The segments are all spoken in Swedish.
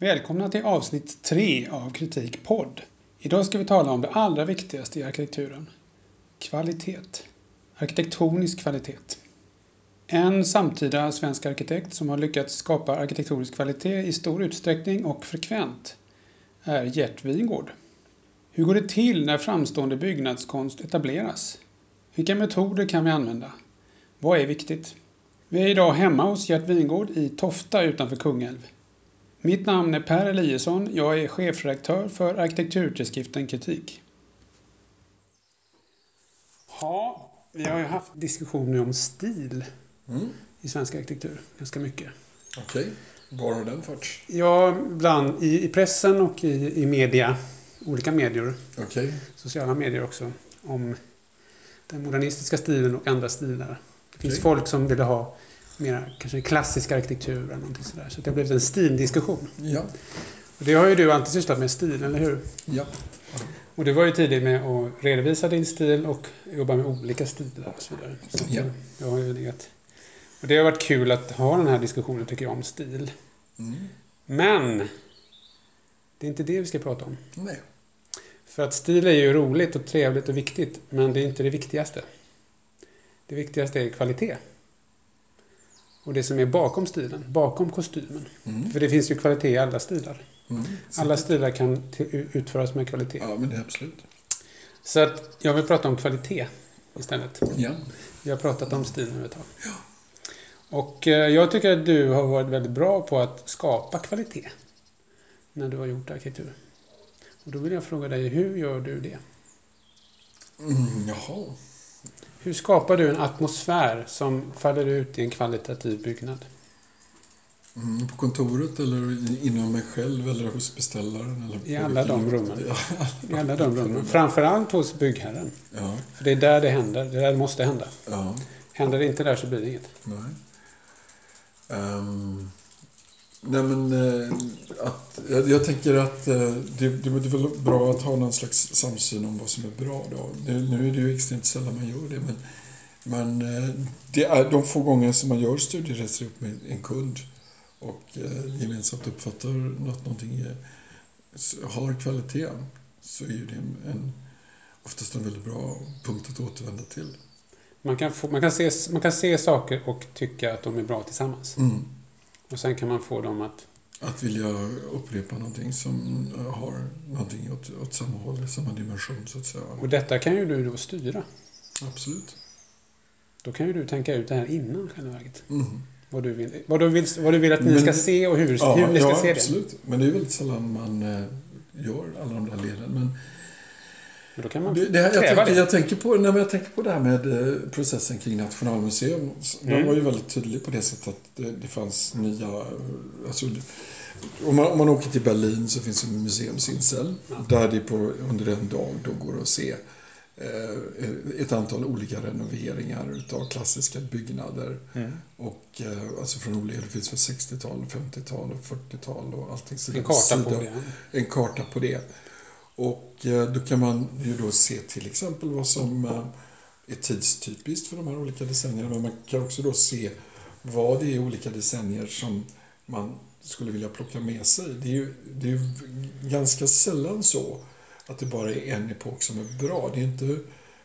Välkomna till avsnitt 3 av Kritik podd. Idag ska vi tala om det allra viktigaste i arkitekturen. Kvalitet. Arkitektonisk kvalitet. En samtida svensk arkitekt som har lyckats skapa arkitektonisk kvalitet i stor utsträckning och frekvent är Gert Wingård. Hur går det till när framstående byggnadskonst etableras? Vilka metoder kan vi använda? Vad är viktigt? Vi är idag hemma hos Gert Wingård i Tofta utanför Kungälv. Mitt namn är Per Eliasson. Jag är chefredaktör för arkitekturtidskriften Kritik. Ja, vi har ju haft diskussioner om stil Mm. i svensk arkitektur ganska mycket. Okej, var har den förts? Ja, bland i, i pressen och i, i media, olika medier, Okej, sociala medier också, om den modernistiska stilen och andra stilar. Det finns folk som vill ha mer kanske klassisk arkitektur eller någonting sådär. Så det har blivit en stildiskussion. ja. Och det har ju du alltid sysslat med stil, eller hur? ja. Och du var ju tidig med att redovisa din stil och jobba med olika stilar och så vidare. Så Ja. Jag har ju legat... Och det har varit kul att ha den här diskussionen tycker jag om stil. Mm. Men! Det är inte det vi ska prata om. Nej. För att stil är ju roligt och trevligt och viktigt, men det är inte det viktigaste. Det viktigaste är kvalitet. Och det som är bakom stilen, bakom kostymen. Mm. För det finns ju kvalitet i alla stilar. Mm. Alla stilar kan utföras med kvalitet. Ja, men det är absolut. Så att jag vill prata om kvalitet istället. Ja. Vi har pratat om stil nu ett tag. Och eh, jag tycker att du har varit väldigt bra på att skapa kvalitet. När du har gjort arkitektur. Och då vill jag fråga dig, hur gör du det? Mm, jaha. Hur skapar du en atmosfär som faller ut i en kvalitativ byggnad? Mm, på kontoret eller inom mig själv eller hos beställaren? Eller I alla de rummen. I alla de rummen. Framförallt hos byggherren. Ja. För det är där det händer. Det är där det måste hända. ja. Händer det inte där så blir det inget. Nej. Ehm, nej men eh, att, jag, jag tänker att eh, det, det är väl bra att ha någon slags samsyn om vad som är bra. Då. Nu, nu är det ju extremt sällan man gör det men, men eh, det är de få gånger som man gör studieresor upp med en kund och gemensamt uppfattar att någonting är, har kvalitet så är ju det en, en, oftast en väldigt bra punkt att återvända till. Man kan, få, man, kan se, man kan se saker och tycka att de är bra tillsammans. Mm. Och sen kan man få dem att... Att vilja upprepa någonting som har någonting åt, åt samma håll, samma dimension så att säga. Och detta kan ju du då styra. Absolut. Då kan ju du tänka ut det här innan själva verket. Mm. Vad du vill, vad du vill, vad du vill att ni Men- ska se och hur, Ja, hur ni ska ja se det. absolut. Men det är väldigt sällan man eh, gör alla de där leden. Men Men då kan man det, det, här- jag, tänker, det. jag, tänker på, nej, jag tänker på det här med eh, processen kring Nationalmuseum. Den Mm. var ju väldigt tydlig på det sättet att det, det fanns nya... Alltså, om, man, om man åker till Berlin så finns det en museumsinsel Ja. där det på, under en dag då går att se eh, ett antal olika renoveringar utav klassiska byggnader. Mm. Och, eh, alltså från olika, det finns för 60-tal, 50-tal och 40-tal och allting. sida En karta på sida. det. En karta på det. Och eh, då kan man ju då se till exempel vad som eh, är tidstypiskt för de här olika decennierna. Men man kan också då se vad det är olika decennier som man skulle vilja plocka med sig. Det är ju, det är ju ganska sällan så att det bara är en epok som är bra. Det är inte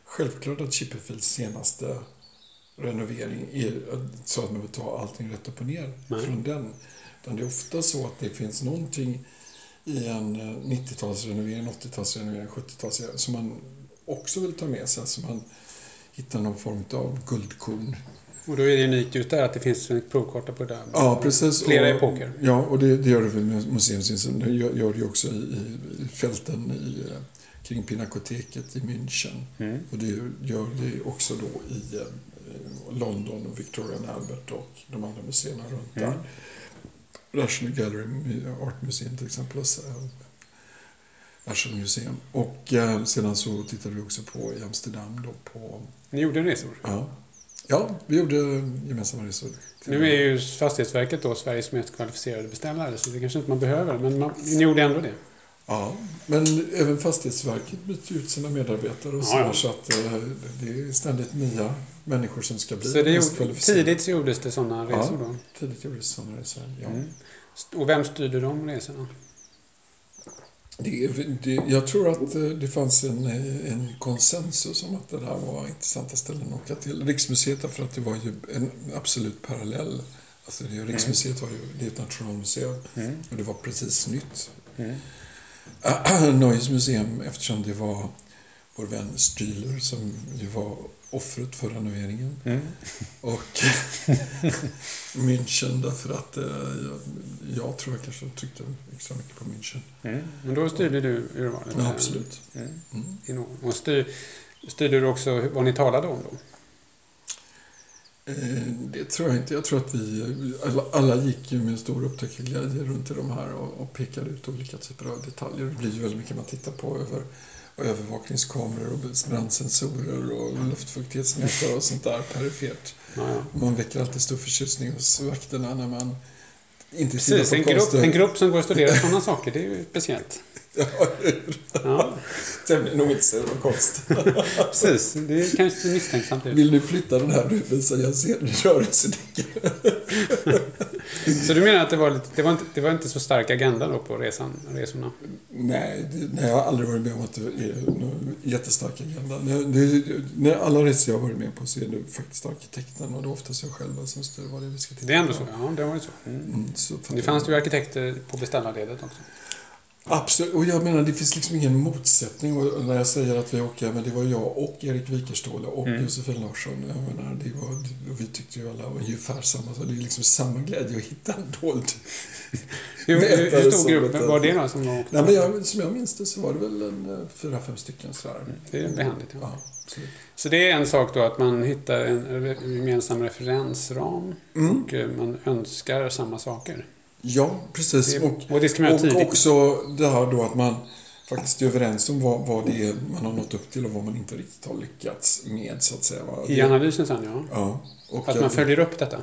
självklart att Chipperfields senaste renovering är så att man vill ta allting rätt upp och ner Nej. från den. Utan det är ofta så att det finns någonting i en eh, 90-talsrenovering, 80-talsrenovering, 70-talsrenovering som man också vill ta med sig. Så man hittar någon form av guldkorn. Och då är det unikt just där att det finns en provkarta på det där. Ja, precis. Flera och, epoker. Ja, och det, det gör det med museumsinseln. Det gör, det också i, i fälten i, eh, kring Pinakoteket i München. Mm. Och det gör det också då i eh, London och Victoria and Albert och de andra museerna runt Mm. där. National Gallery Art Museum till exempel. National Museum. Och eh, sedan så tittade vi också på i Amsterdam då på... Ni gjorde resor. Ja, ja vi gjorde gemensamma resor. Nu är ju Fastighetsverket då Sveriges mest kvalificerade beställare så det kanske inte man behöver men man, ni gjorde ändå det. Ja, men även Fastighetsverket byter ut sina medarbetare och så, Ja, ja. så att eh, det är ständigt nya människor som ska bli Så det gjorde, tidigt så gjordes det sådana Ja. resor då? Tidigt gjordes sådana resor, ja. Mm. Och vem styrde de resorna? Det, det, jag tror att eh, det fanns en, eh, en konsensus om att det där var intressanta ställen att åka till. Riksmuseet därför att det var ju en absolut parallell. Alltså det, Riksmuseet var ju det är ett nationalmuseum Mm. och det var precis nytt. Mm. Neues museum eftersom det var vår vän Stühler som ju var offret för renoveringen. Mm. Och München därför att eh, jag, jag tror jag kanske tryckte extra mycket på München. Mm. Men då styrde du urvalet? Ja, absolut. Mm. Mm. Och styr, styrde du också vad ni talade om då? Eh, Det tror jag inte. Jag tror att vi alla, alla gick ju med stor upptäckarglädje runt i de här och, och pekade ut olika typer av detaljer. Det blir ju väldigt mycket man tittar på över övervakningskameror och brandsensorer och luftfuktighetsmätare och sånt där perifert. Ja. Man väcker alltid stor förtjusning hos vakterna när man inte Precis, tittar en på grupp, en grupp som går och studerar sådana saker, det är ju speciellt. Ja, Ja, tämligen ointresserad av konst. precis. Det är kanske misstänksamt ut. Vill du flytta den här ruben så jag ser en rörelsedeckare? Så du menar att det var, lite, det var, inte, det var inte så stark agenda då på resan, resorna? Nej, det, nej, jag har aldrig varit med om att det är någon jättestark agenda. När, det, alla resor jag har varit med på så är det faktiskt arkitekten och det är oftast jag själv som styr vad det är vi ska titta Det är ändå på. så? Ja, det var ju så. Mm. Mm, så Det fanns ju arkitekter på beställarledet också. Absolut, och jag menar det finns liksom ingen motsättning och när jag säger att vi åker, men det var jag och Erik Wikerståle och Mm. Josefin Larsson. Jag menar, det var, vi tyckte ju alla ungefär samma, så det är liksom samma glädje att hitta en dold. Hur, hur, stor grupp var det då som åkte? Nej, men jag, som jag minns det så var det väl en fyra, fem stycken sådär. Det är behändigt. Ja. Så det är en sak då att man hittar en gemensam referensram Mm. och eh, man önskar samma saker. Ja, precis. Det, Och, och det ska man och tidigt. också det här då att man faktiskt är överens om vad, vad det är man har nått upp till och vad man inte riktigt har lyckats med, så att säga. I analysen sen, ja. Ja. Och Att man följer upp detta.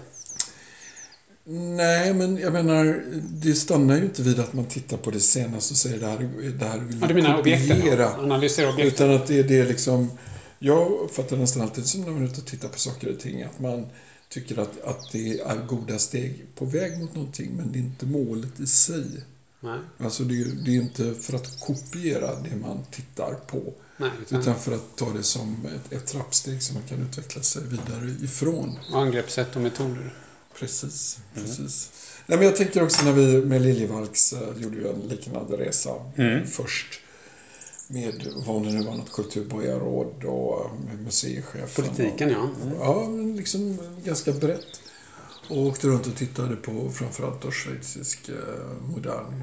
Nej, men jag menar, det stannar ju inte vid att man tittar på det senaste och säger det här, det här vill Ja, du menar objekten? kopiera. Ja. Analysera objekten. Utan att det är det liksom... Jag uppfattar nästan alltid som när man är ute och tittar på saker och ting att man tycker att, att det är goda steg på väg mot någonting men det är inte målet i sig. Nej, Alltså det är, det är inte för att kopiera det man tittar på nej. Utan, utan för att ta det som ett, ett trappsteg som man kan utveckla sig vidare ifrån. angreppssätt och metoder. Precis, Mm. precis. Nej, men jag tänker också när vi med Liljevalchs eh, gjorde ju en liknande resa Mm. först med vad det nu var, något kulturborgarråd och museichefen. Politiken, ja. Och, ja, men liksom ganska brett. Och åkte runt och tittade på framförallt då schweizisk eh, modern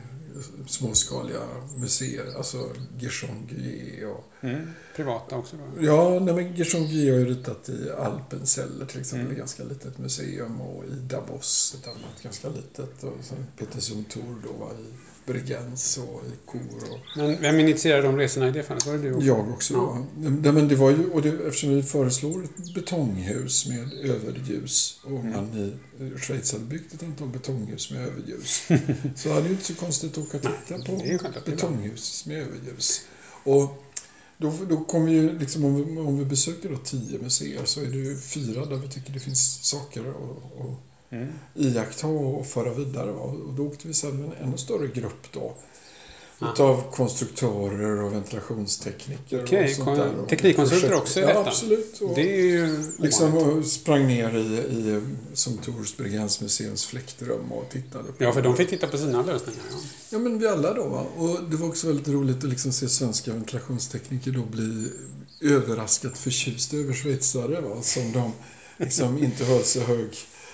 småskaliga museer, alltså Gerson Guillet och Mm. Privata också då. Ja, nej, men Gerson Guillet har ju ritat i Alpenceller till exempel, Mm. ett ganska litet museum och i Davos, ett annat ganska litet. Och sen Peter Zumthor då var i Bregenz och i Kor och Men vem initierade de resorna i det fallet? Var det du också? jag också. Ja. Ja. Men det var ju, och det, eftersom vi föreslår ett betonghus med överljus och Mm. man i Schweiz hade byggt ett antal betonghus med överljus så hade det ju inte så konstigt att åka och titta är på är betonghus med överljus. Och då, då kom vi ju, liksom, om, vi, om vi besöker då tio museer så är det ju fyra där vi tycker det finns saker att Mm. iaktta och föra vidare. Och då åkte vi sen med en ännu större grupp då. Ah. Utav konstruktörer och ventilationstekniker Okej, och sånt kon-. Och teknikkonsulter projekt- också i Ja, detta? absolut. Och Det är ju liksom ovanligt. sprang ner i, i som Tors Bregensmuseums fläktrum och tittade på Ja, för de fick titta på sina lösningar. Ja. Ja, men vi alla då. Va? Och det var också väldigt roligt att liksom se svenska ventilationstekniker då bli överraskat förtjusta över schweizare va? som de liksom inte höll så hög.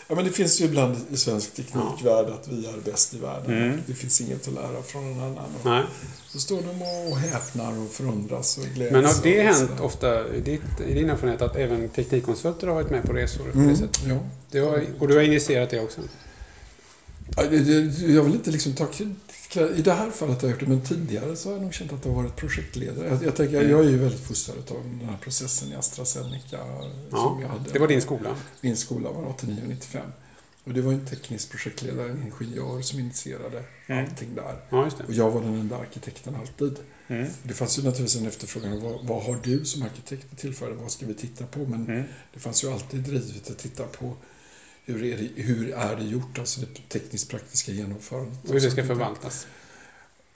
Ja, men det finns ju ibland i svensk teknikvärld att vi är bäst i världen. Mm. Det finns inget att lära från någon annan. Nej. så står de och häpnar och förundras och gläds. Men har det hänt sådär. ofta i, ditt, i din erfarenhet att även teknikkonsulter har varit med på resor på Mm, det sättet? ja. Det har, och du har initierat det också? Ja, det- det- Jag vill inte liksom ta. I det här fallet har jag gjort det, men tidigare så har jag nog känt att jag har varit projektledare. Jag, jag, tänker, jag är ju väldigt fostrad av den här processen i AstraZeneca som jag Ja, hade. det var din skola? Min skola var 89 och 95. Och det var en teknisk projektledare, en ingenjör, som initierade Mm. allting där. Ja, det. Och jag var den enda arkitekten alltid. Mm. Det fanns ju naturligtvis en efterfrågan. Vad, vad har du som arkitekt att tillföra? Vad ska vi titta på? Men Mm. det fanns ju alltid drivet att titta på hur är det, hur är det gjort, alltså det tekniskt praktiska genomförandet. Och hur det ska förvaltas.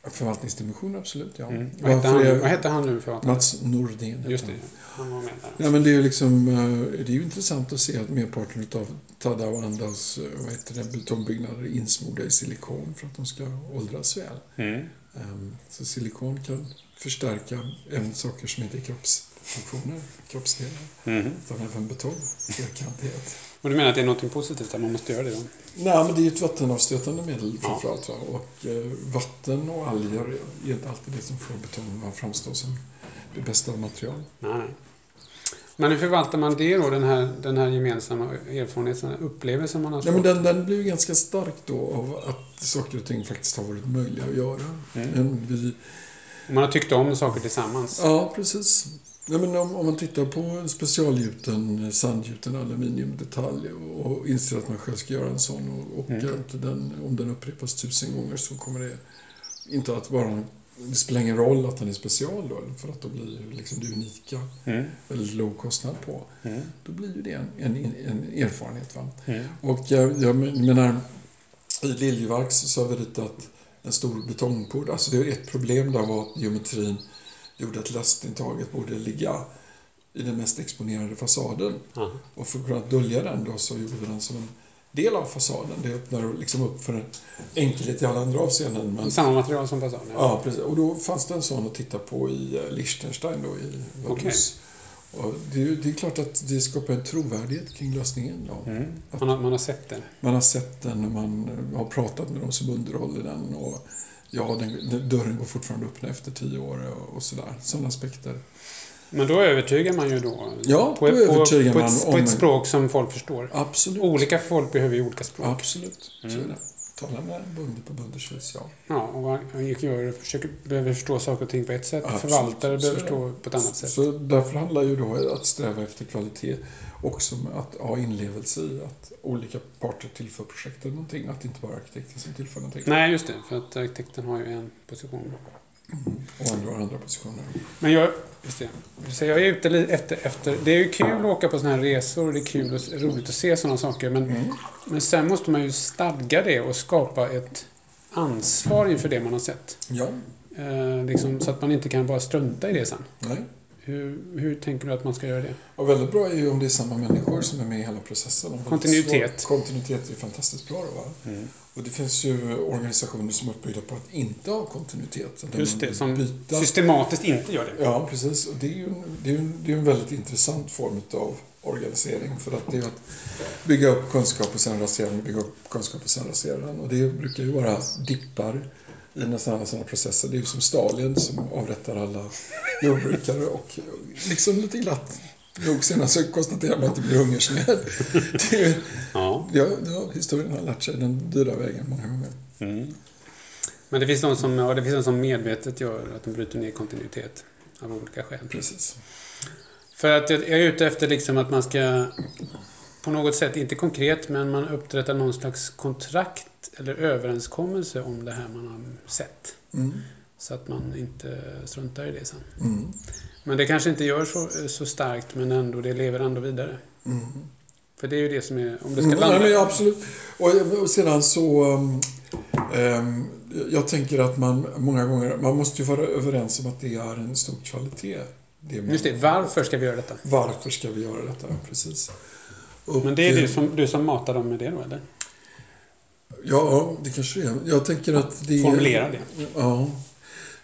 Förvaltningsdimension, absolut. Ja. Mm. Vad, hette han, vad hette han nu Mats Nordén. Just det, han. var med där. Ja, men det är ju liksom, eh, det är ju intressant att se att merparten av Tada och Andas eh, vad heter det, betongbyggnader är insmorda i silikon för att de ska åldras väl. Mm. Ehm, Så silikon kan förstärka även saker som inte är kroppsfunktioner, kroppsdelar, Mhm. utan även betong, flerkantighet. Och du menar att det är något positivt att man måste göra det då? Nej, men det är ju ett vattenavstötande medel Ja. framförallt. Va? Och eh, vatten och alger är inte alltid det som får betong att framstå som det bästa av material. Nej. Men hur förvaltar man det då, den här, den här gemensamma erfarenheten, upplevelsen man har Nej, men fått? den, den blir ju ganska stark då av att saker och ting faktiskt har varit möjliga att göra. Mm. Men vi, Man har tyckt om saker tillsammans? ja, precis. Nej, men om, om man tittar på specialgjuten, sandgjuten aluminiumdetalj och, inser att man själv ska göra en sån och, och Mm. den, om den upprepas tusen gånger så kommer det inte att vara det spelar ingen roll att den är special då, för att då blir liksom det unika Mm. väldigt låg kostnad på. Mm. Då blir ju det en, en, en erfarenhet. Va? Mm. Och jag, jag menar, i Liljevalchs så har vi ritat en stor betongport. Alltså det ett problem där var att geometrin gjorde att lastintaget borde ligga i den mest exponerade fasaden. Ja. Och för att kunna dölja den då så gjorde vi den som en del av fasaden. Det öppnar liksom upp för en enkelhet i alla andra avseenden. Men, Samma material som fasaden? ja, precis. Och då fanns det en sån att titta på i eh, Liechtenstein då, i Vaduz. Och det, är det är klart att det skapar en trovärdighet kring lösningen. Då. Mm. Man, har, man har sett det? Man har sett den och man har pratat med de som underhåller den. Och ja, den, den, dörren går fortfarande upp efter tio år och, och sådär. Sådana aspekter. Men då övertygar man ju då? Ja, på, då övertygar på, man på, ett, om på ett språk som folk förstår? Absolut. Olika folk behöver ju olika språk. Absolut, så är Mm. det. Tala med bonde på bonders ja. Ja, och gör, försöker, behöver förstå saker och ting på ett sätt. Absolut, Förvaltare behöver förstå på ett annat sätt. Så därför handlar ju då att sträva efter kvalitet också med att ha inlevelse i att olika parter tillför projektet någonting. Att det inte bara är arkitekten som tillför någonting. Nej, just det. För att arkitekten har ju en position. Och andra har andra positioner. Men jag, just det. Så jag är ute li- efter. Det är ju kul att åka på såna här resor och det är kul och roligt att se sådana saker. Men, Mm. men sen måste man ju stadga det och skapa ett ansvar inför det man har sett. Ja, Eh, liksom, så att man inte kan bara strunta i det sen. nej. Hur, hur tänker du att man ska göra det? Och väldigt bra är ju om det är samma människor som är med i hela processen. Kontinuitet. svår- Kontinuitet är fantastiskt bra. Va? Och det finns ju organisationer som är uppbyggda på att inte ha kontinuitet. Just det, som byta. systematiskt inte gör det. Ja, precis. Och det är ju en, det är en, det är en väldigt intressant form av organisering. För att det är att bygga upp kunskap och sen rasera den, bygga upp kunskap och sen rasera den. Och det brukar ju vara dippar i nästan alla sådana processer. Det är ju som Stalin som avrättar alla jordbrukare och liksom lite glatt nog senare så konstaterar man att det blir hungersnöd. Det är ju, Ja. ja, ja, historien har lärt sig den dyra vägen många gånger. Mm. Men det finns de som, ja, det finns de som medvetet gör att de bryter ner kontinuitet av olika skäl. Precis. För att jag är ute efter liksom att man ska på något sätt, inte konkret, men man upprättar någon slags kontrakt eller överenskommelse om det här man har sett. Mm. Så att man inte struntar i det sen. Mm. Men det kanske inte gör så, så starkt, men ändå, det lever ändå vidare. Mm. För det är ju det som är, om det ska Mm, landa... nej, men absolut. Och, och sedan så... Um, um, jag tänker att man många gånger... Man måste ju vara överens om att det är en stor kvalitet. Det man, Just det, varför ska vi göra detta? Varför ska vi göra detta? Precis. Och, Men det är du som, du som matar dem med det då, eller? Ja, det kanske det är. Jag tänker att det... Formulera det. Ja.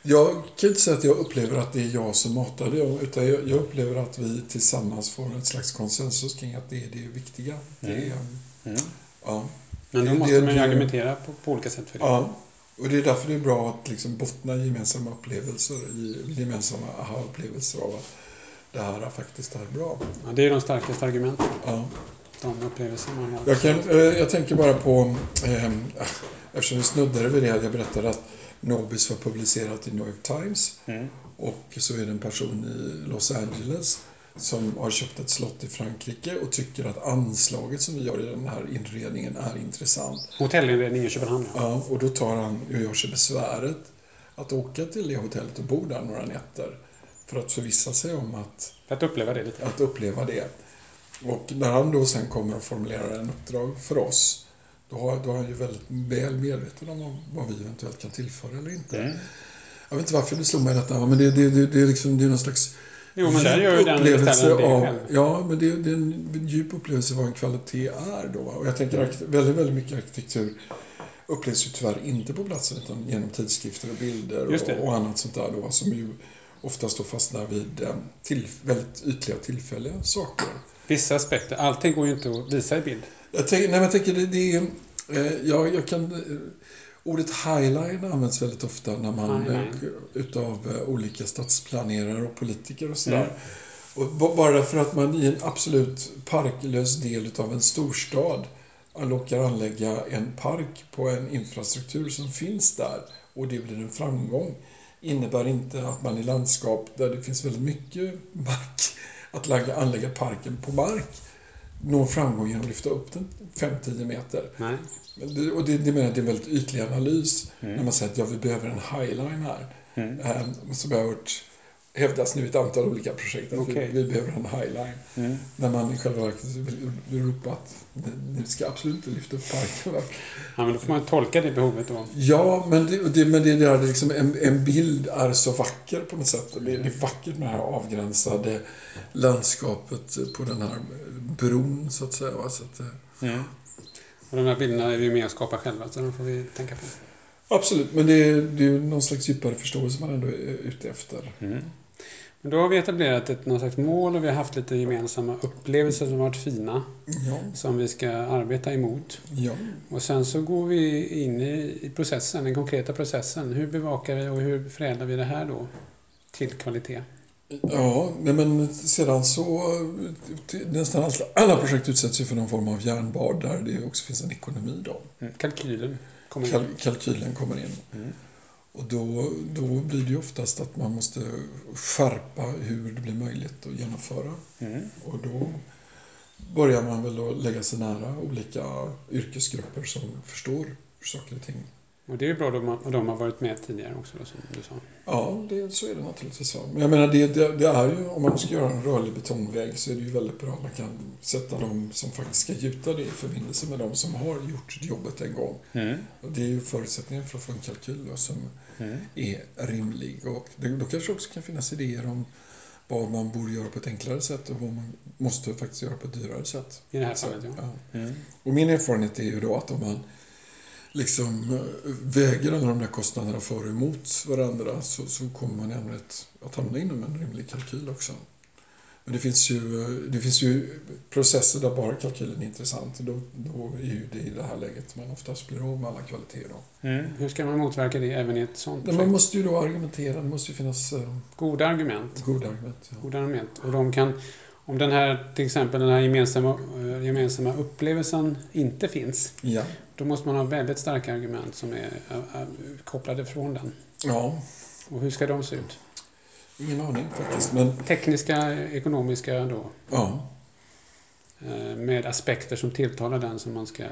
Jag kan inte säga att jag upplever att det är jag som matar det, utan jag, jag upplever att vi tillsammans får ett slags konsensus kring att det är det viktiga. Det är, Mm. ja. Men då Det- måste det- man ju argumentera på, på olika sätt för det. Ja, och det är därför det är bra att liksom bottna i gemensamma upplevelser, i gemensamma aha-upplevelser av att det här är faktiskt är bra. Ja, det är de starkaste argumenten. Ja. De upplevelser man har. Jag, kan, eh, jag tänker bara på, eh, eftersom vi snuddade vid det, jag berättade att Nobis var publicerat i New York Times Mm. och så är det en person i Los Angeles som har köpt ett slott i Frankrike och tycker att anslaget som vi gör i den här inredningen är intressant. Hotellinredning i Köpenhamn. Ja, och då tar han och gör sig besväret att åka till det hotellet och bo där några nätter för att förvissa sig om att, För att uppleva det lite. att uppleva det. Och när han då sen kommer och formulerar en uppdrag för oss då, har, då är han ju väldigt väl medveten om vad vi eventuellt kan tillföra eller inte. Mm. Jag vet inte varför det slog mig detta, men det, det, det, det är liksom det är någon slags Jo, men där gör den upplevelse det av, själv. Ja, men det, det är en djup upplevelse vad en kvalitet är då. Och jag tänker att väldigt, väldigt mycket arkitektur upplevs ju tyvärr inte på platsen utan genom tidskrifter och bilder och, och annat sånt där då som ju oftast då fastnar vid eh, till, väldigt ytliga tillfälliga saker. Vissa aspekter. Allting går ju inte att visa i bild. Jag tänker, nej, men jag tänker det, det är, eh, jag, jag kan, eh, ordet highline används väldigt ofta när man, Highline. utav olika stadsplanerare och politiker och sådär. Mm. Och ba- bara för att man i en absolut parklös del utav en storstad råkar anlägga en park på en infrastruktur som finns där och det blir en framgång innebär inte att man i landskap där det finns väldigt mycket mark att lägga, anlägga parken på mark når framgång genom att lyfta upp den 5-10 meter. Nej. Det- Och det, det menar jag, det är en väldigt ytlig analys Mm. när man säger att ja, vi behöver en highline här. Mm. Ehm, som jag har hört hävdas nu i ett antal olika projekt att Okej. vi, vi behöver en highline. Mm. När man i själva verket vill, ropa att ni- ni ska absolut inte lyfta upp parken. Ja, men då får man tolka det behovet då. Ja, men det, det, men det där liksom en, en bild är så vacker på något sätt. Det, det är vackert med det här avgränsade landskapet på den här bron så att säga. Så att, eh, Mm. Och de här bilderna är vi med och skapar själva, så de får vi tänka på. Absolut, men det är, det är någon slags djupare förståelse man ändå är ute efter. Mm. Men då har vi etablerat ett någon slags mål och vi har haft lite gemensamma upplevelser som varit fina, Ja, som vi ska arbeta emot. ja. Och sen så går vi in i processen, den konkreta processen. Hur bevakar vi och hur förädlar vi det här då till kvalitet? Ja, men sedan så... Nästan alla, alla projekt utsätts ju för någon form av järnbad där det också finns en ekonomi då. Mm. Kalkylen kommer in. kalkylen kommer in. Mm. Och då, då blir det ju oftast att man måste skärpa hur det blir möjligt att genomföra. Mm. Och då börjar man väl att lägga sig nära olika yrkesgrupper som förstår saker och ting. Och det är ju bra då, och de har varit med tidigare också då, som du sa. Ja, det, så är det naturligtvis. Så. Men jag menar, det, det, det är ju, om man ska göra en rörlig betongväg så är det ju väldigt bra att man kan sätta dem som faktiskt ska gjuta det i förbindelse med de som har gjort jobbet en gång. Mm. Och det är ju förutsättningen för att få en kalkyl då, som Mm. är rimlig. Och det, då kanske också kan finnas idéer om vad man borde göra på ett enklare sätt och vad man måste faktiskt göra på ett dyrare sätt. I det här fallet, ja. ja. Mm. Och min erfarenhet är ju då att om man liksom eh, väger alla de där kostnaderna för och emot varandra så, så kommer man ändå ett, att hamna inom en rimlig kalkyl också. Men det finns ju, eh, det finns ju processer där bara kalkylen är intressant. Då, då är ju det i det här läget man oftast blir av med alla kvaliteter. Mm. Hur ska man motverka det även i ett sånt Men projekt? man måste ju då argumentera, det måste ju finnas eh, Goda argument. goda argument. Ja. Goda argument. Och de kan, om den här, till exempel den här gemensamma, eh, gemensamma upplevelsen inte finns, Ja. då måste man ha väldigt starka argument som är eh, eh, kopplade från den. ja, Och hur ska de se ut? ingen aning faktiskt. Men Tekniska, ekonomiska då, ja. med aspekter som tilltalar den som man ska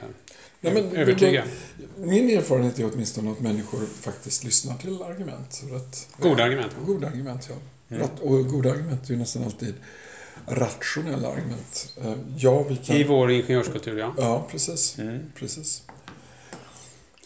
Nej, men- övertyga. Min erfarenhet är åtminstone att människor faktiskt lyssnar till argument. Rätt, Goda argument. Goda argument, ja. Mm. Rätt, och goda argument är ju nästan alltid rationella argument. Eh, Ja, vi kan... I vår ingenjörskultur, ja. Ja, precis. Mm. precis.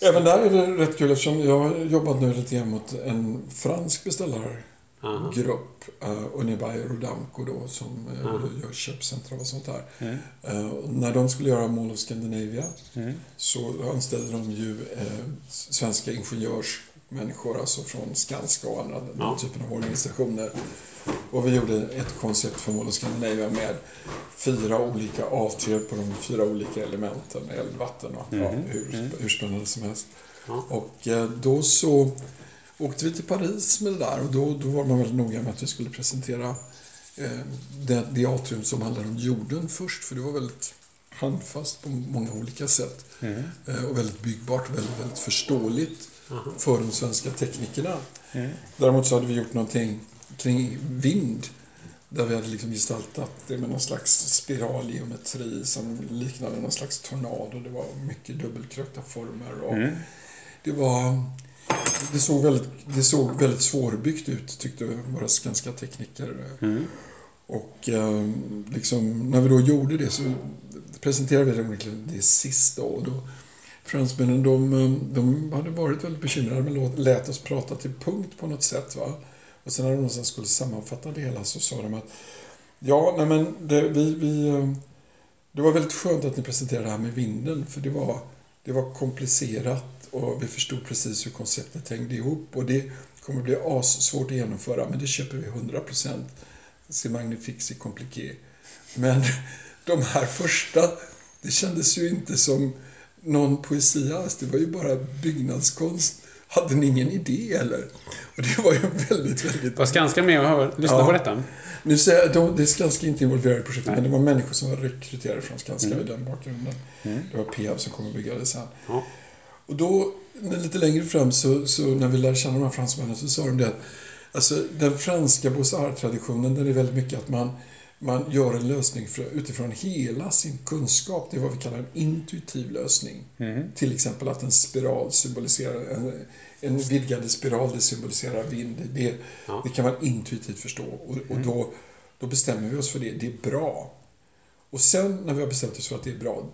Även där är det rätt kul eftersom jag har jobbat nu lite grann mot en fransk beställargrupp, uh, Unibail Rodamco då, som uh, gör köpcentra och sånt där. Mm. Eh, och när de skulle göra Mall of Scandinavia Mm. så anställde de ju eh, svenska ingenjörsmänniskor, alltså från Skanska och andra Ja. typen av organisationer. Och vi gjorde ett koncept för Mall of Scandinavia med fyra olika avtryck på de fyra olika elementen, eld, vatten och ja, Mhm. hur, Mm. hur spännande som helst. Ja. Och eh, då så åkte vi till Paris med det där och då, då var man väldigt noga med att vi skulle presentera eh, det, det atrium som handlar om jorden först, för det var väldigt handfast på många olika sätt Mm. eh, och väldigt byggbart, väldigt, väldigt förståeligt Aha. för de svenska teknikerna. Mm. Däremot så hade vi gjort någonting kring vind Där vi hade liksom gestaltat det med någon slags spiralgeometri som liknade någon slags tornado. Det var mycket dubbelkrökta former. Och Mm. det, var, det, såg väldigt, det såg väldigt svårbyggt ut tyckte våra svenska tekniker. Mm. Och eh, liksom, när vi då gjorde det så presenterade vi det det sista. Och då, fransmännen de, eh, de hade varit väldigt bekymrade men lät oss prata till punkt på något sätt. Va? Och sen när de sen skulle sammanfatta det hela så sa de att ja, nej men det, vi, vi, eh, det var väldigt skönt att ni presenterade det här med vinden för det var, det var komplicerat och vi förstod precis hur konceptet hängde ihop och det kommer bli assvårt att genomföra men det köper vi 100%. C'est magnifique, c'est compliqué. Men de här första, det kändes ju inte som någon poesi alls. Det var ju bara byggnadskonst. Hade ni ingen idé eller? Och det var ju väldigt, väldigt... Var Skanska med och hör, lyssna Ja. på detta? Nu säger jag, de, det är Skanska inte involverade i projektet, men det var människor som var rekryterade från Skanska i den bakgrunden. Mm. Det var Peab som kom och bygga det sen. Ja. Och då, lite längre fram, så, så när vi lärde känna de här fransmännen så sa de det att alltså, den franska Beaux-Arts-traditionen, den är väldigt mycket att man, man gör en lösning för, utifrån hela sin kunskap. Det är vad vi kallar en intuitiv lösning. Mm. Till exempel att en spiral symboliserar, en, en vidgande spiral, det symboliserar vind. Det, Ja. det kan man intuitivt förstå. Och, och då, då bestämmer vi oss för det. Det är bra. Och sen när vi har bestämt oss för att det är bra,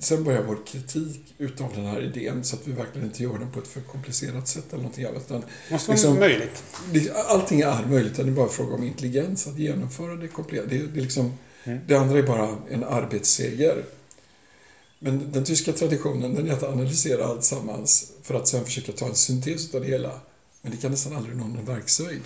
sen börjar vår kritik utav den här idén så att vi verkligen inte gör den på ett för komplicerat sätt eller någonting annat. Utan Måste vara Liksom- möjligt. det, allting är möjligt, det är bara en fråga om intelligens att genomföra det komplet. Det, det, liksom, Mm. det andra är bara en arbetsseger. Men den tyska traditionen den är att analysera allt sammans för att sen försöka ta en syntes av det hela. Men det kan nästan aldrig någon verkshöjd.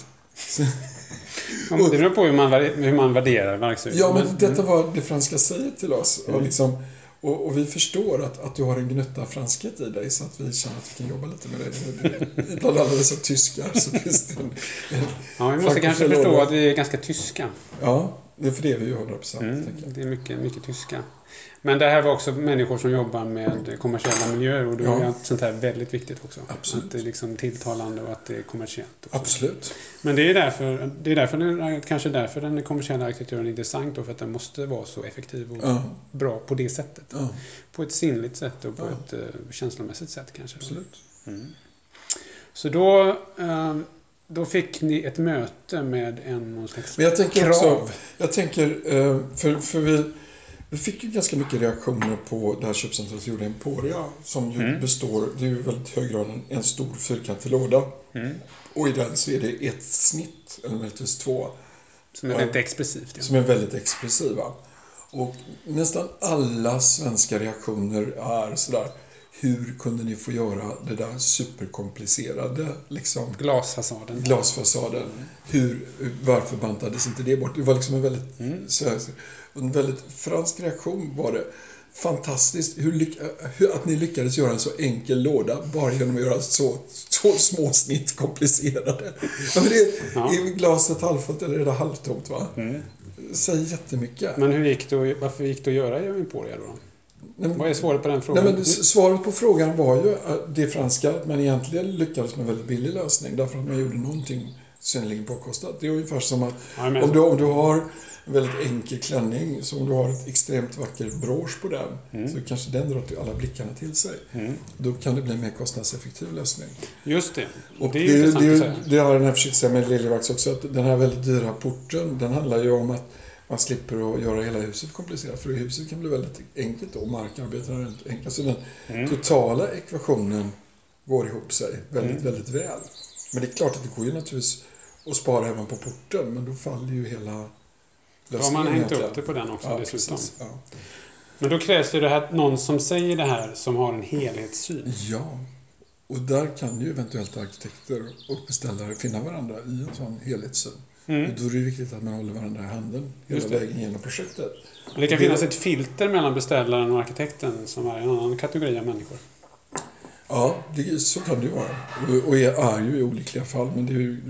Det beror på hur man, hur man värderar verksamheten. Ja, men detta var det franska säger till oss. Och, liksom, och, och vi förstår att, att du har en gnutta franskhet i dig så att vi känner att vi kan jobba lite med dig. Bland alla dessa tyskar så finns det en... en Ja, vi måste kanske förstå att vi är ganska tyska. Ja, det är för det är vi ju 100 procent. Mm, det är mycket, mycket tyska. Men det här var också människor som jobbar med kommersiella miljöer och då är Ja. allt sånt här väldigt viktigt också. Absolut. Att det är liksom tilltalande och att det är kommersiellt. också. Absolut. Men det är därför, det är därför den, kanske därför den kommersiella arkitekturen är intressant då, för att den måste vara så effektiv och Ja, bra på det sättet. ja På ett sinnligt sätt och på ett uh, känslomässigt sätt kanske. absolut. Mm. Så då, eh, då fick ni ett möte med en någon slags Men jag tänker krav. också, jag tänker, eh, för, för vi, vi fick ju ganska mycket reaktioner på det här köpcentret gjorde Emporia som ju Mm. består, det är ju väldigt hög grad en, en stor fyrkantig låda. Mm. Och i den så är det ett snitt, eller möjligtvis två, Som är Ja. väldigt expressivt. Ja. som är väldigt expressiva. Och nästan alla svenska reaktioner är sådär, hur kunde ni få göra det där superkomplicerade liksom, Glasfasaden. glasfasaden. Hur, varför bantades inte det bort? Det var liksom en väldigt, Mm. svensk- en väldigt fransk reaktion var det. Fantastiskt hur, hur, att ni lyckades göra en så enkel låda bara genom att göra så, så små snitt komplicerade. Ja, men det, Ja. Är glaset halvfullt eller är det halvtomt? Va? Mm. Säg jättemycket. Men hur gick det, varför gick det att göra i Emporia då? Nej, men- Vad är svaret på den Nej, frågan? men s- svaret på frågan var ju att det franska, att man egentligen lyckades med en väldigt billig lösning därför att man gjorde någonting synnerligen påkostat. Det är ungefär som att menar- om du, om du har en väldigt enkel klänning, så om du har ett extremt vacker brosch på den, Mm. så kanske den drar till alla blickarna till sig. Mm. Då kan det bli en mer kostnadseffektiv lösning. Just det. Och det är det, det, säga. det har den här försökt säga med Liljevalchs också, att den här väldigt dyra porten, den handlar ju om att man slipper att göra hela huset komplicerat. För huset kan bli väldigt enkelt då, markarbetena är väldigt enkla. Så den Mm. totala ekvationen går ihop sig väldigt, Mm. väldigt väl. Men det är klart att det går ju naturligtvis att spara även på porten, men då faller ju hela Då har man hängt upp det på den också Ja, dessutom. precis. Ja. Men då krävs det det här, någon som säger det här som har en helhetssyn. ja, och där kan ju eventuellt arkitekter och beställare finna varandra i en sån helhetssyn. Mm. Då är det viktigt att man håller varandra i handen hela vägen genom projektet. Det kan Det- finnas ett filter mellan beställaren och arkitekten som är en annan kategori av människor. Ja, det, så kan det ju vara. Och, är, ju i olyckliga fall, men ju,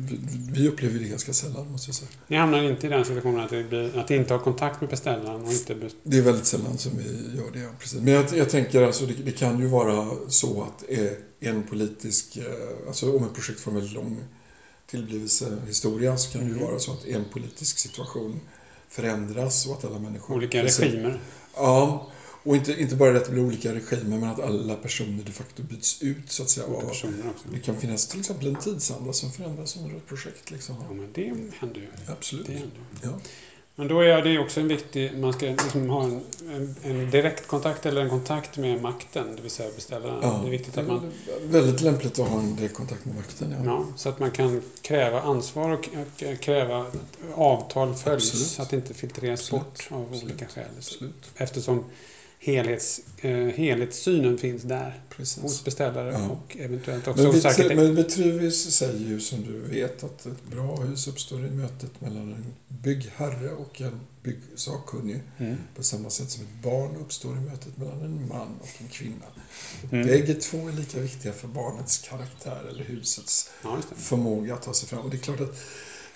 vi, upplever det ganska sällan, måste jag säga. Ni hamnar inte i den situationen att, det blir, att ni inte har kontakt med beställaren och inte... bes- Det är väldigt sällan som vi gör det, precis. Men jag, jag tänker alltså, det, det kan ju vara så att eh, en politisk, eh, alltså om ett projekt får en väldigt lång tillblivelsehistoria så kan det ju Mm. vara så att en politisk situation förändras och att alla människor... Olika regimer. Ja, och inte, inte bara det att det blir olika regimer men att alla personer de facto byts ut så att säga. Och det kan finnas till exempel en tidsanda som förändras under ett projekt. Liksom. Ja, men det händer ju. Absolut. Det händer. Ja. Men då är det också en viktig, man ska liksom ha en, en, en direktkontakt eller en kontakt med makten, det vill säga beställaren. Ja, Det är viktigt att man, Väldigt lämpligt att ha en direktkontakt med makten. Ja. ja, så att man kan kräva ansvar och, kräva att avtal följs, Absolut. så att det inte filtreras Absolut. bort av Absolut. olika skäl. Absolut. Eftersom helhets, eh, helhetssynen finns där hos Precis. beställare Ja. och eventuellt också Men, hos arkitekt. men Vitruvius säger ju som du vet att ett bra hus uppstår i mötet mellan en byggherre och en byggsakkunnig Mm. på samma sätt som ett barn uppstår i mötet mellan en man och en kvinna. Mm. Bägge två är lika viktiga för barnets karaktär eller husets Ja, förmåga att ta sig fram. Och det är klart att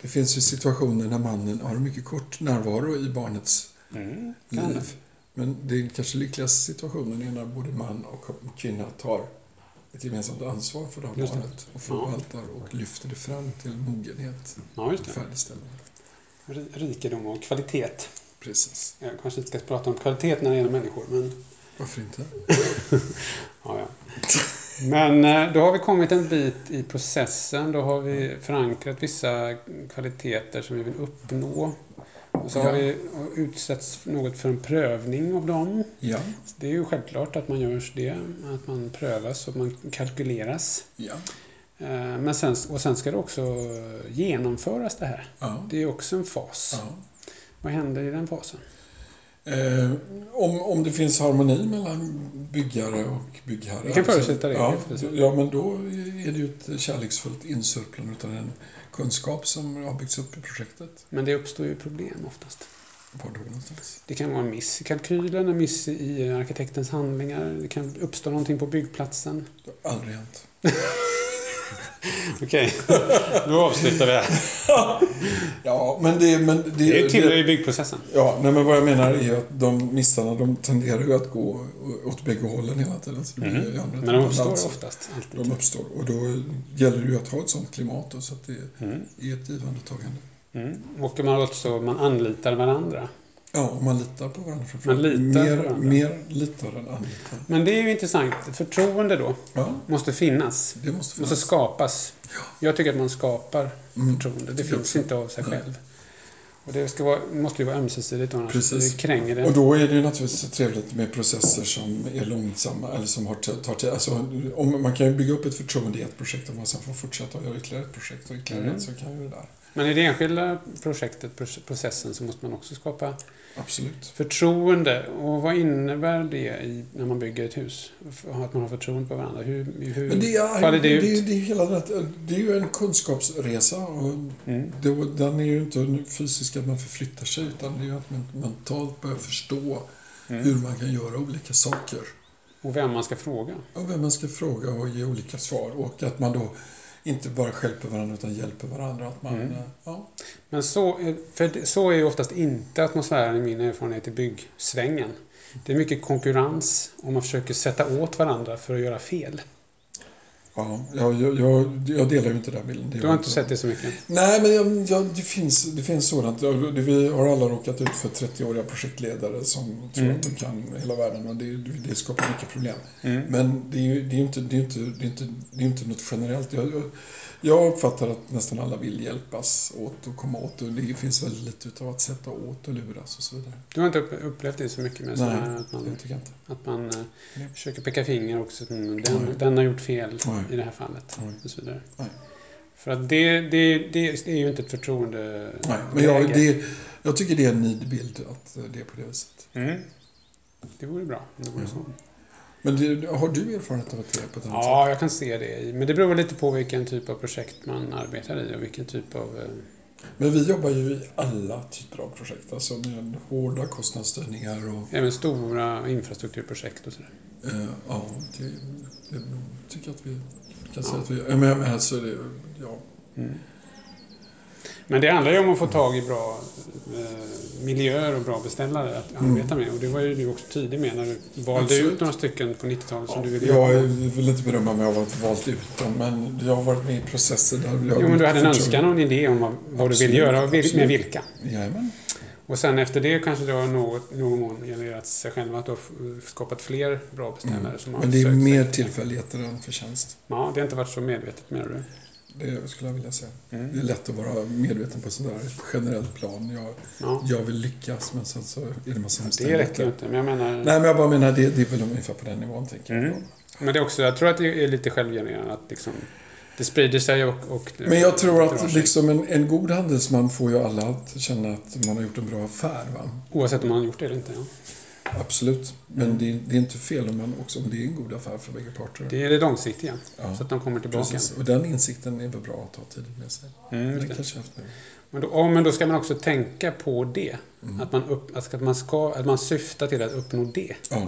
det finns ju situationer när mannen har mycket kort närvaro i barnets Mm. Liv. Men det kanske lyckligaste situationen är när både man och kvinna tar ett gemensamt ansvar för det här barnet och förvaltar och lyfter det fram till mogenhet Ja, och färdigställande. Ri- Rikedom och kvalitet. Precis. Jag kanske inte ska prata om kvalitet när det gäller människor, men Varför inte? Ja, ja. Men eh, då har vi kommit en bit i processen. Då har vi förankrat vissa kvaliteter som vi vill uppnå. Så har Ja. vi utsätts något för en prövning av dem. Ja. Det är ju självklart att man gör det. Att man prövas och man kalkyleras. Ja. Eh, Men sen, och sen ska det också genomföras det här. ja. Det är också en fas. Vad händer i den fasen? Eh, om, om det finns harmoni mellan byggare och byggherre. Vi kan förutsätta det. Ja, ja, men då är det ju ett kärleksfullt insörplande av den kunskap som har byggts upp i projektet. Men det uppstår ju problem oftast. Var då någonstans? Det kan vara en miss i kalkylen, en miss i arkitektens handlingar. Det kan uppstå någonting på byggplatsen. Det har aldrig hänt. Okej, då avslutar vi här. Ja, men det... Men det, Det tillhör ju byggprocessen. Ja, nej, men vad jag menar är att de missarna de tenderar ju att gå åt bägge hållen hela tiden. Så Mm. Men de uppstår balans. oftast. De Alltid. uppstår. Och då gäller det ju att ha ett sånt klimat då, så att det Mm. är ett givande tagande. Mm. Och man, också, man anlitar varandra. Ja, man litar på varandra. Man litar mer, på varandra. Mer litar än anlitar. Men det är ju intressant. Förtroende då Ja, måste finnas. det måste Måste finnas. skapas. Jag tycker att man skapar Mm. förtroende. Det Jag finns inte av sig Nej. själv. Och det vara, måste ju vara ömsesidigt annars Precis. det kränger det. Och då är det ju naturligtvis trevligt med processer som är långsamma eller som har tar tid. Alltså, om man kan ju bygga upp ett förtroende i ett projekt och man sen får fortsätta och göra ytterligare ett projekt och ytterligare Mm. ett så kan ju det där. Men i det enskilda projektet, proce- processen, så måste man också skapa Absolut. Förtroende, och vad innebär det i, när man bygger ett hus? Att man har förtroende på varandra? Hur, hur Men det är, faller det, det det, ut? det, är hela det, här- det är ju en kunskapsresa och Mm. det, den är ju inte fysisk att man förflyttar sig utan det är ju att man mentalt börjar förstå Mm. hur man kan göra olika saker. Och vem man ska fråga? Och vem man ska fråga och ge olika svar och att man då inte bara stjälper varandra utan hjälper varandra. Att man, Mm. eh, ja, Men så, är- för så är ju oftast inte atmosfären i min erfarenhet i byggsvängen. Det är mycket konkurrens och man försöker sätta åt varandra för att göra fel. Ja, jag, jag, jag, delar ju inte den bilden. Du har inte sett det så mycket? Nej, men jag, jag, det, finns, det finns sådant. Vi har alla råkat ut för 30-åriga projektledare som tror Mm. att de kan hela världen och det, det skapar mycket problem. Mm. Men det är ju det är inte, det är inte, det är inte, det är inte något generellt. Jag, jag, uppfattar att nästan alla vill hjälpas åt och komma åt och det finns väldigt lite utav att sätta åt och luras och så vidare. Du har inte upp- upplevt det så mycket med sådana här, att man, jag inte. att man eh, Nej. försöker peka finger också. Den, Nej. den har gjort fel Nej. i det här fallet. Nej. Och så vidare. Nej. För att det, det, det, är ju inte ett förtroende Nej, men jag, det, jag tycker det är en nidbild att det är på det viset. Mm. Det vore bra om det vore så. Men det, har du erfarenhet av att det är på ett annat sätt? Ja, jag kan se det. Men det beror lite på vilken typ av projekt man arbetar i och vilken typ av... eh, Men vi jobbar ju i alla typer av projekt, alltså med hårda kostnadsstyrningar och Även stora infrastrukturprojekt och sådär. eh, ja, det, det tycker jag att vi kan säga att vi... Ja, men, men alltså, det, ja, Mm. Men det handlar ju om att få tag i bra eh, miljöer och bra beställare att Mm. arbeta med. Och det var ju du också tidig med när du valde Absolut. ut några stycken på 90-talet som du ville Jag jobba med. vill inte berömma mig av att ha valt ut dem, men jag har varit med i processer där jag Jo, men du hade en önskan och en idé om vad, vad du ville göra och med vilka. Jajamän. Och sen efter det kanske det har något, någon mån genererat sig själva att du har skapat fler bra beställare som har Mm. Men det är sig mer till- tillfälligheter än förtjänst. Ja, det har inte varit så medvetet menar du? Det skulle jag vilja säga. Mm. Det är lätt att vara medveten på sådär generellt plan. Jag, Ja. jag vill lyckas, men sen så är det massa Det räcker inte, men jag menar... Nej, men jag bara menar, det, det är väl ungefär på den nivån, tänker jag. Mm. Men det är också, jag tror att det är lite självgenererande att liksom, det sprider sig och... och Men jag tror att liksom en, en god handelsman får ju alla att känna att man har gjort en bra affär. Va? Oavsett om man har gjort det eller inte. Ja. Absolut. Men det, är- det är inte fel om, man också, om det är en god affär för bägge parter. Det är det långsiktiga, Ja, så att de kommer tillbaka. Precis. Och den insikten är väl bra att ta tidigt med sig. Mm, det. kanske haft nu. Men, då, ja, men då ska man också tänka på det. Mm. Att, man upp, att, man ska, att man syftar till att uppnå det. Ja.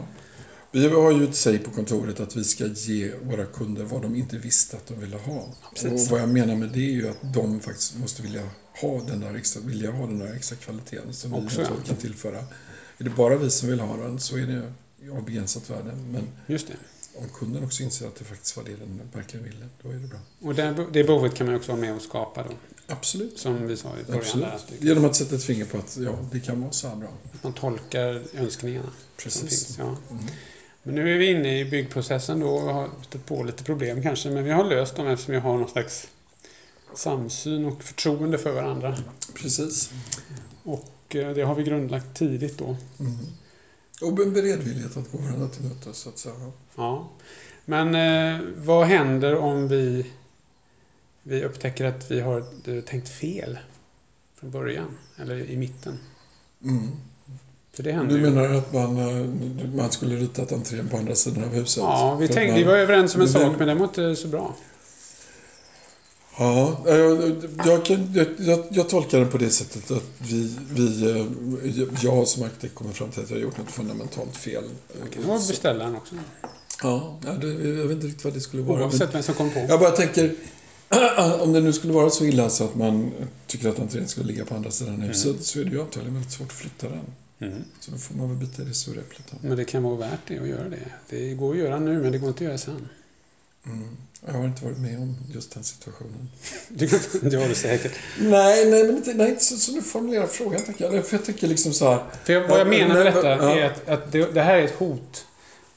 Vi har ju ett säg på kontoret att vi ska ge våra kunder vad de inte visste att de ville ha. precis. Och vad jag menar med det är ju att de faktiskt måste vilja ha den där extra, vilja ha den där extra kvaliteten som vi Också, ja. eventuellt kan tillföra. Är det bara vi som vill ha den så är det av begränsat värde. Men Just det. om kunden också inser att det faktiskt var det den verkligen ville, då är det bra. Och det, det behovet kan man också vara med och skapa då. Absolut. Som vi sa i början. Absolut. Där, att Genom att sätta ett finger på att ja, det kan vara så här bra. man tolkar önskningarna Precis. finns. Ja. Mm. Men nu är vi inne i byggprocessen då och har stött på lite problem kanske. Men vi har löst dem eftersom vi har någon slags samsyn och förtroende för varandra. Precis. Och det har vi grundlagt tidigt då. Mm. Och en beredvillighet att gå varandra till mötes, så att säga. Ja. Men eh, vad händer om vi, vi upptäcker att vi har eh, tänkt fel från början? Eller i mitten? Mm. För det händer Du ju. menar att man, eh, man skulle ritat entrén på andra sidan av huset? Ja, vi, tänkte, man- vi var överens om en sak men den var inte så bra. Ja, jag, jag, jag, jag, tolkar det på det sättet att vi, vi, eh, jag som arkitekt kommer fram till att jag har gjort något fundamentalt fel. Det kan vara beställaren också. Ja, det, jag vet inte riktigt vad det skulle vara. Oavsett vem som kom på. Jag bara tänker, om det nu skulle vara så illa så att man tycker att entrén skulle ligga på andra sidan huset så är det ju antagligen väldigt svårt att flytta den. Mm. Så då får man väl bita i det sura äpplet. Men det kan vara värt det att göra det. Det går att göra nu men det går inte att göra sen. Mm. Jag har inte varit med om just den situationen. Det, har du säkert. Nej, nej, men inte, nej, inte så, så du formulerar frågan. Tänker jag. För jag tycker liksom så här. För jag, vad jag Ja, menar med men- detta ja. är att, att det, det här är ett hot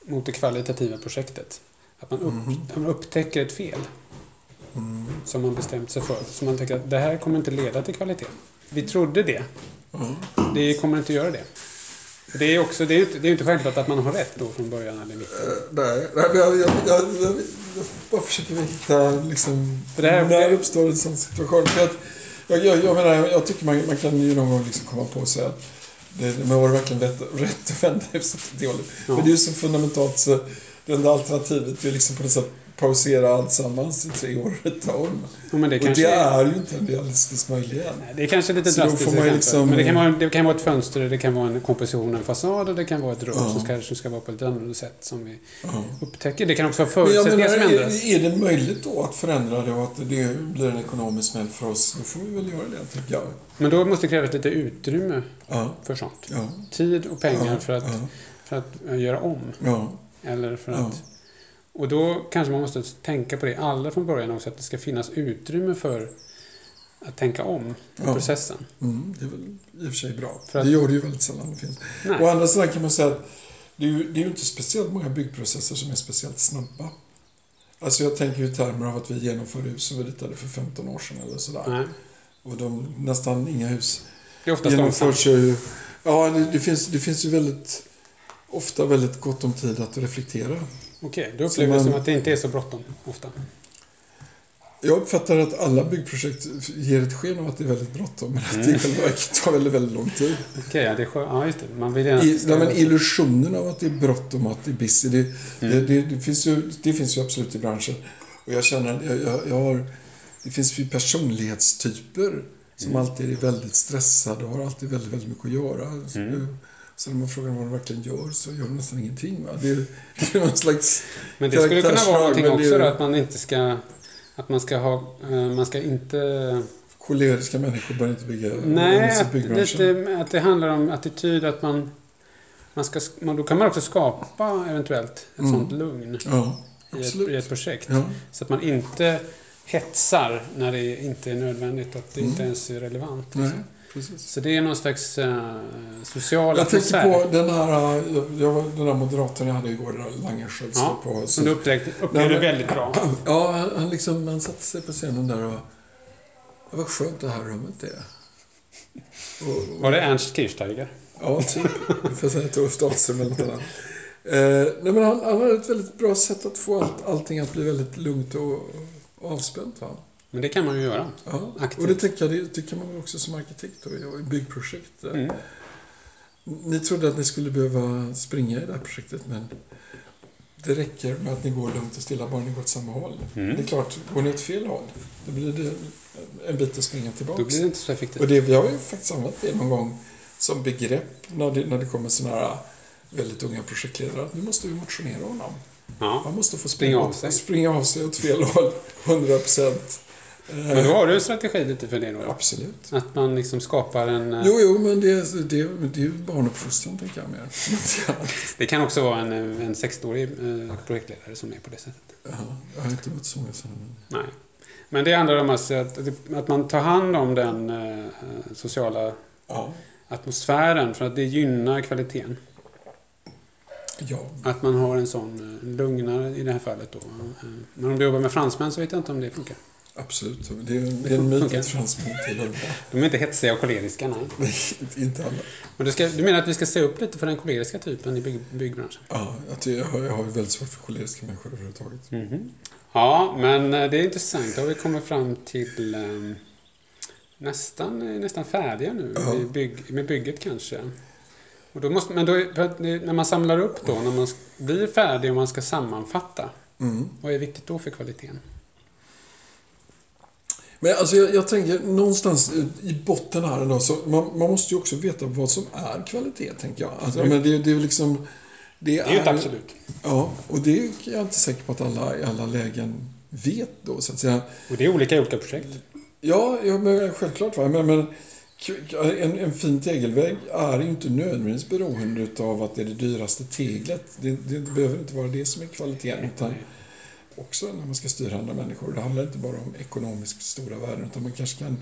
mot det kvalitativa projektet. Att man, upp, att man upptäcker ett fel Mm. som man bestämt sig för. Så man tänker att det här kommer inte leda till kvalitet. Vi trodde det. Ja. Det kommer inte göra det. Det är också, det är ju inte, det är ju inte självklart att man har rätt då från början eller mitt. Eh, nej, nej, men jag, jag, jag, jag, jag bara försöker hitta liksom, För det här- när uppstår en sån situation. För att, jag, jag, jag menar, jag tycker man, man kan ju någon gång liksom komma på och säga att det, men var det verkligen rätt, rätt att vända huset åt det hållet? Ja. Men det är ju så fundamentalt så det enda alternativet är liksom på något sätt pausera alltsammans i tre år ett. Ja, men det, Och kanske det är, är ju inte en realistisk möjlighet. nej, det är kanske lite Så drastiskt får man liksom- Men det kan, vara, det kan vara ett fönster, det kan vara en komposition, en fasad och det kan vara ett rum Ja. som, som ska vara på ett annorlunda sätt som vi Ja. upptäcker. Det kan också vara förutsättningar menar, som ändras. är, är det möjligt då att förändra det och att det blir en ekonomisk smäll för oss, då får vi väl göra det, tycker jag. Men då måste det krävas lite utrymme Ja, för sånt. Tid och pengar för, att, för att eh, göra om. ja, Eller för att, och då kanske man måste tänka på det alla från början också, att det ska finnas utrymme för att tänka om i Ja. processen. mm, det är väl i och för sig bra. För att- Det gör det ju väldigt sällan. Det finns. Nej. Å andra sidan kan man säga att det är, ju, det är ju inte speciellt många byggprocesser som är speciellt snabba. Alltså jag tänker ju i termer av att vi genomför hus som vi ritade för 15 år sedan eller sådär. Nej. Och de, nästan inga hus Det är oftast genomförs ju... Ja, det, det, finns, det finns ju väldigt ofta väldigt gott om tid att reflektera. Okej, då Så upplever man- som att det inte är så bråttom ofta. Jag uppfattar att alla byggprojekt ger ett sken av att det är väldigt bråttom, men att det i Mm. själva verket tar väldigt, väldigt lång tid. Okej, ja, det är skö- Ja, just det. Man vill gärna... I, nej, men illusionen av att det är bråttom och att det är busy, det, det, Mm. det, det, finns ju, det finns ju absolut i branschen. Och jag känner jag, jag, jag har, det finns ju personlighetstyper som Mm. alltid är väldigt stressade och har alltid väldigt, väldigt mycket att göra. Mm. Så när man frågar vad de verkligen gör så gör de nästan ingenting. Va? Det, är- det är någon slags... Men det skulle kunna vara någonting också då, att man inte ska... Att man ska ha... eh, Man ska inte koleriska människor bör inte bygga Nej, att, lite, att det handlar om attityd, att man, man ska, man, då kan man också skapa eventuellt ett Mm. sånt lugn Ja, i ett, i ett projekt. Ja, Så att man inte hetsar när det inte är nödvändigt, att det Mm. inte ens är relevant. liksom. Precis. Så det är någon slags uh, social Jag tänkte atmosfär. på den här, eh, jag, den där moderatorn jag hade igår, Langerskiöld, Ja, på. Som du upplevde, Nej, upplevde men- väldigt bra. Ja, han, han, liksom, han satte sig på scenen där och... Vad skönt det här rummet är. Och, och, Var det Ernst Kirchsteiger? Ja, typ. Får säga till Ulf Dahlström eller något annat. Eh, nej, men han, han har ett väldigt bra sätt att få allt, allting att bli väldigt lugnt och, och avspänt. Va? Men det kan man ju göra. Ja. Aktivt. Och det, tänker jag, det tycker man också som arkitekt och i- byggprojekt. Eh, Mm. Ni trodde att ni skulle behöva springa i det här projektet men det räcker med att ni går lugnt och stilla bara ni går åt samma håll. Mm. Det är klart, går ni åt fel håll då blir det en bit att springa tillbaka. Då blir det inte så effektivt. Och det, vi har ju faktiskt använt det någon gång som begrepp när det, när det kommer sådana här väldigt unga projektledare. Att nu måste vi motionera honom. Ja. Han måste få Springa av sig. springa av sig åt fel håll, 100 procent. Men då har du en strategi lite för det då? Absolut. Att man liksom skapar en... eh, Jo, jo, men det, det, det är ju barnuppfostran, tänker jag mer. Det kan också vara en, en 60-årig eh, projektledare som är på det sättet. Ja, jag har inte mött så många sådana. Nej. Men det handlar om alltså att, att man tar hand om den eh, sociala Ja, atmosfären för att det gynnar kvaliteten. ja. Att man har en sån lugnare i det här fallet då. Men om du jobbar med fransmän så vet jag inte om det funkar. Absolut. Det är, det är en myt att fransmän inte är lugna. De är inte hetsiga och koleriska, nej. Nej, inte alla. Men du, ska, du menar att vi ska se upp lite för den koleriska typen i bygg, byggbranschen? Ja, ty- jag, har, jag har väldigt svårt för koleriska människor överhuvudtaget. Mhm. Ja, men eh, det är intressant. Då har vi kommit fram till eh, nästan, eh, nästan färdiga nu Ja. bygg, med bygget kanske. Och då måste, men då, att när man samlar upp då, när man blir färdig och man ska sammanfatta, Mm. vad är viktigt då för kvaliteten? Men alltså jag, jag tänker någonstans i- botten här ändå, så man, man måste ju också veta vad som är kvalitet, tänker jag. Alltså, Mm. men det, det är liksom... Det Det är ju ett absolut. Ja, och det är jag inte säker på att alla i alla lägen vet då, så att säga. Och det är olika i olika projekt. Ja, ja men självklart. Va? Men, men en, en fin tegelvägg är ju inte nödvändigtvis beroende av att det är det dyraste teglet. Det, det behöver inte vara det som är kvaliteten. Utan också när man ska styra andra människor. Det handlar inte bara om ekonomiskt stora värden utan man kanske kan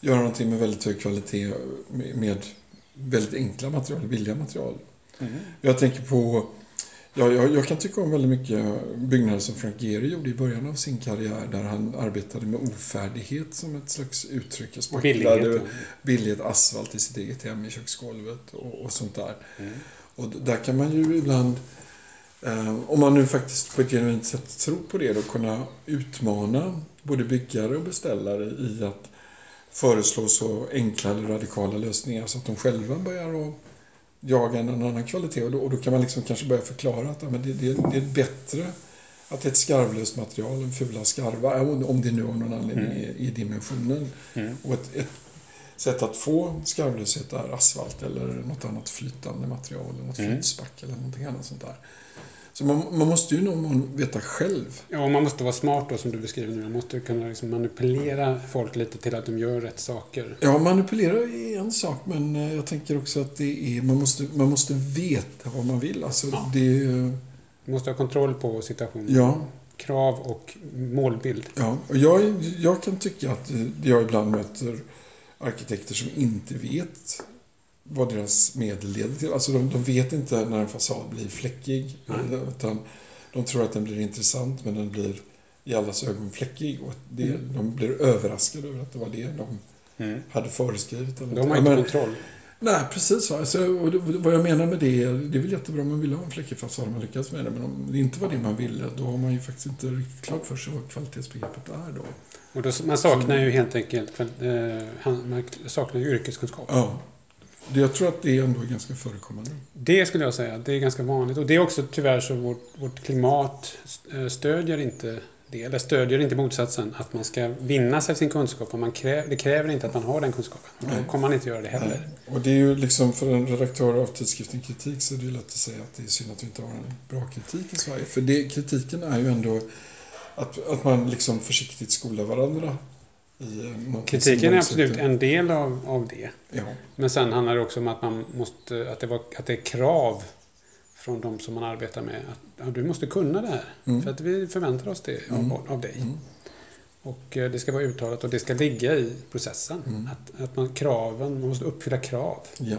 göra någonting med väldigt hög kvalitet med, väldigt enkla material, billiga material. Mm. Jag tänker på Ja, jag, jag kan tycka om väldigt mycket byggnader som Frank Gehry gjorde i början av sin karriär där han arbetade med ofärdighet som ett slags uttryck. Jag spacklade billighet. billighet asfalt i sitt eget hem i köksgolvet och, och sånt där. Mm. Och där kan man ju ibland, om man nu faktiskt på ett genuint sätt tror på det, då kunna utmana både byggare och beställare i att föreslå så enkla eller radikala lösningar så att de själva börjar att jaga en annan kvalitet. Och då, och då kan man liksom kanske börja förklara att ja, men det, det, det är bättre att det är ett skarvlöst material än fula skarvar, om det nu av någon anledning Mm. är i dimensionen. Mm. Och ett, ett sätt att få skarvlöshet är asfalt eller något annat flytande material, eller något Mm. flytspack eller någonting annat sånt där. Så man, man måste ju någon veta själv. Ja, och man måste vara smart då som du beskriver nu. Man måste kunna liksom manipulera folk lite till att de gör rätt saker. Ja, manipulera är en sak, men eh, jag tänker också att det är, man, måste, man måste veta vad man vill. Alltså, Ja. det, Du måste ha kontroll på situationen. ja, Krav och målbild. ja. Och jag, jag kan tycka att eh, jag ibland möter arkitekter som inte vet vad deras medel leder till. Alltså de, de vet inte när en fasad blir fläckig. Eller- Utan de tror att den blir intressant, men den blir i allas ögon fläckig. Och det, Mm. De blir överraskade över att det var det de Mm. hade föreskrivit. Eller Då har Ja, inte men- kontroll. Nej, precis. Alltså, och det, vad jag menar med det, är- det är väl jättebra om man vill ha en fläckig fasad och man lyckas med det. Men om det inte var det man ville, då har man ju faktiskt inte riktigt klart för sig vad kvalitetsbegreppet är då. Och då, man saknar ju helt enkelt eh, man saknar ju yrkeskunskap. Ja. Jag tror att det ändå är ganska förekommande. Det skulle jag säga, det är ganska vanligt. Och det är också tyvärr så vårt, vårt klimat eh, stödjer inte det, eller stödjer inte motsatsen, att man ska vinna sig sin kunskap. Och man kräv, det kräver inte att man har den kunskapen. Och då kommer man inte göra det heller. Nej. Och det är ju liksom för en redaktör av tidskriften Kritik så är det ju lätt att säga att det är synd att vi inte har en bra kritik i Sverige. För det, kritiken är ju ändå att, att man liksom försiktigt skolar varandra i eh, Kritiken är absolut en del av, av det. Ja, Men sen handlar det också om att, man måste, att, det, var, att det är krav från de som man arbetar med. Att ja, du måste kunna det här. Mm. För att vi förväntar oss det Mm. av, av dig. Mm. Och eh, det ska vara uttalat och det ska ligga i processen. Mm. Att, att man, kraven, man måste uppfylla krav. ja,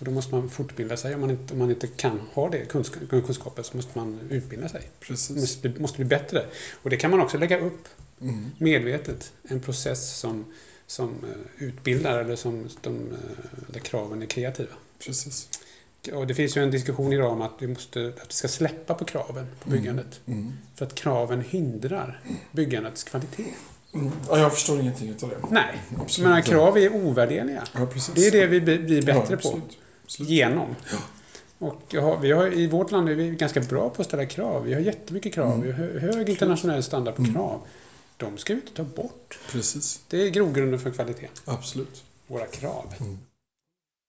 Och då måste man fortbilda sig. Om man inte, om man inte kan ha det kunskap, kunskapen så måste man utbilda sig. precis. Måste, bli- måste bli bättre. Och det kan man också lägga upp Mm. medvetet. En process som, som eh, utbildar eller som de, eh, där kraven är kreativa. Precis. Och det finns ju en diskussion idag om att vi, måste, att vi ska släppa på kraven på byggandet. Mm. För att kraven hindrar byggandets kvalitet. Mm. Ja, jag förstår ingenting av det. Nej, Absolut men krav är ovärderliga. Ja. Det är det vi blir blir Ja, bättre på. Absolut. Genom. Ja. Och har, vi har, I vårt land är vi ganska bra på att ställa krav. Vi har jättemycket krav. Mm. Vi har hö- hög internationell standard på Mm. krav. De ska vi inte ta bort. Precis. Det är grogrunden för kvalitet. Absolut. Våra krav. Mm.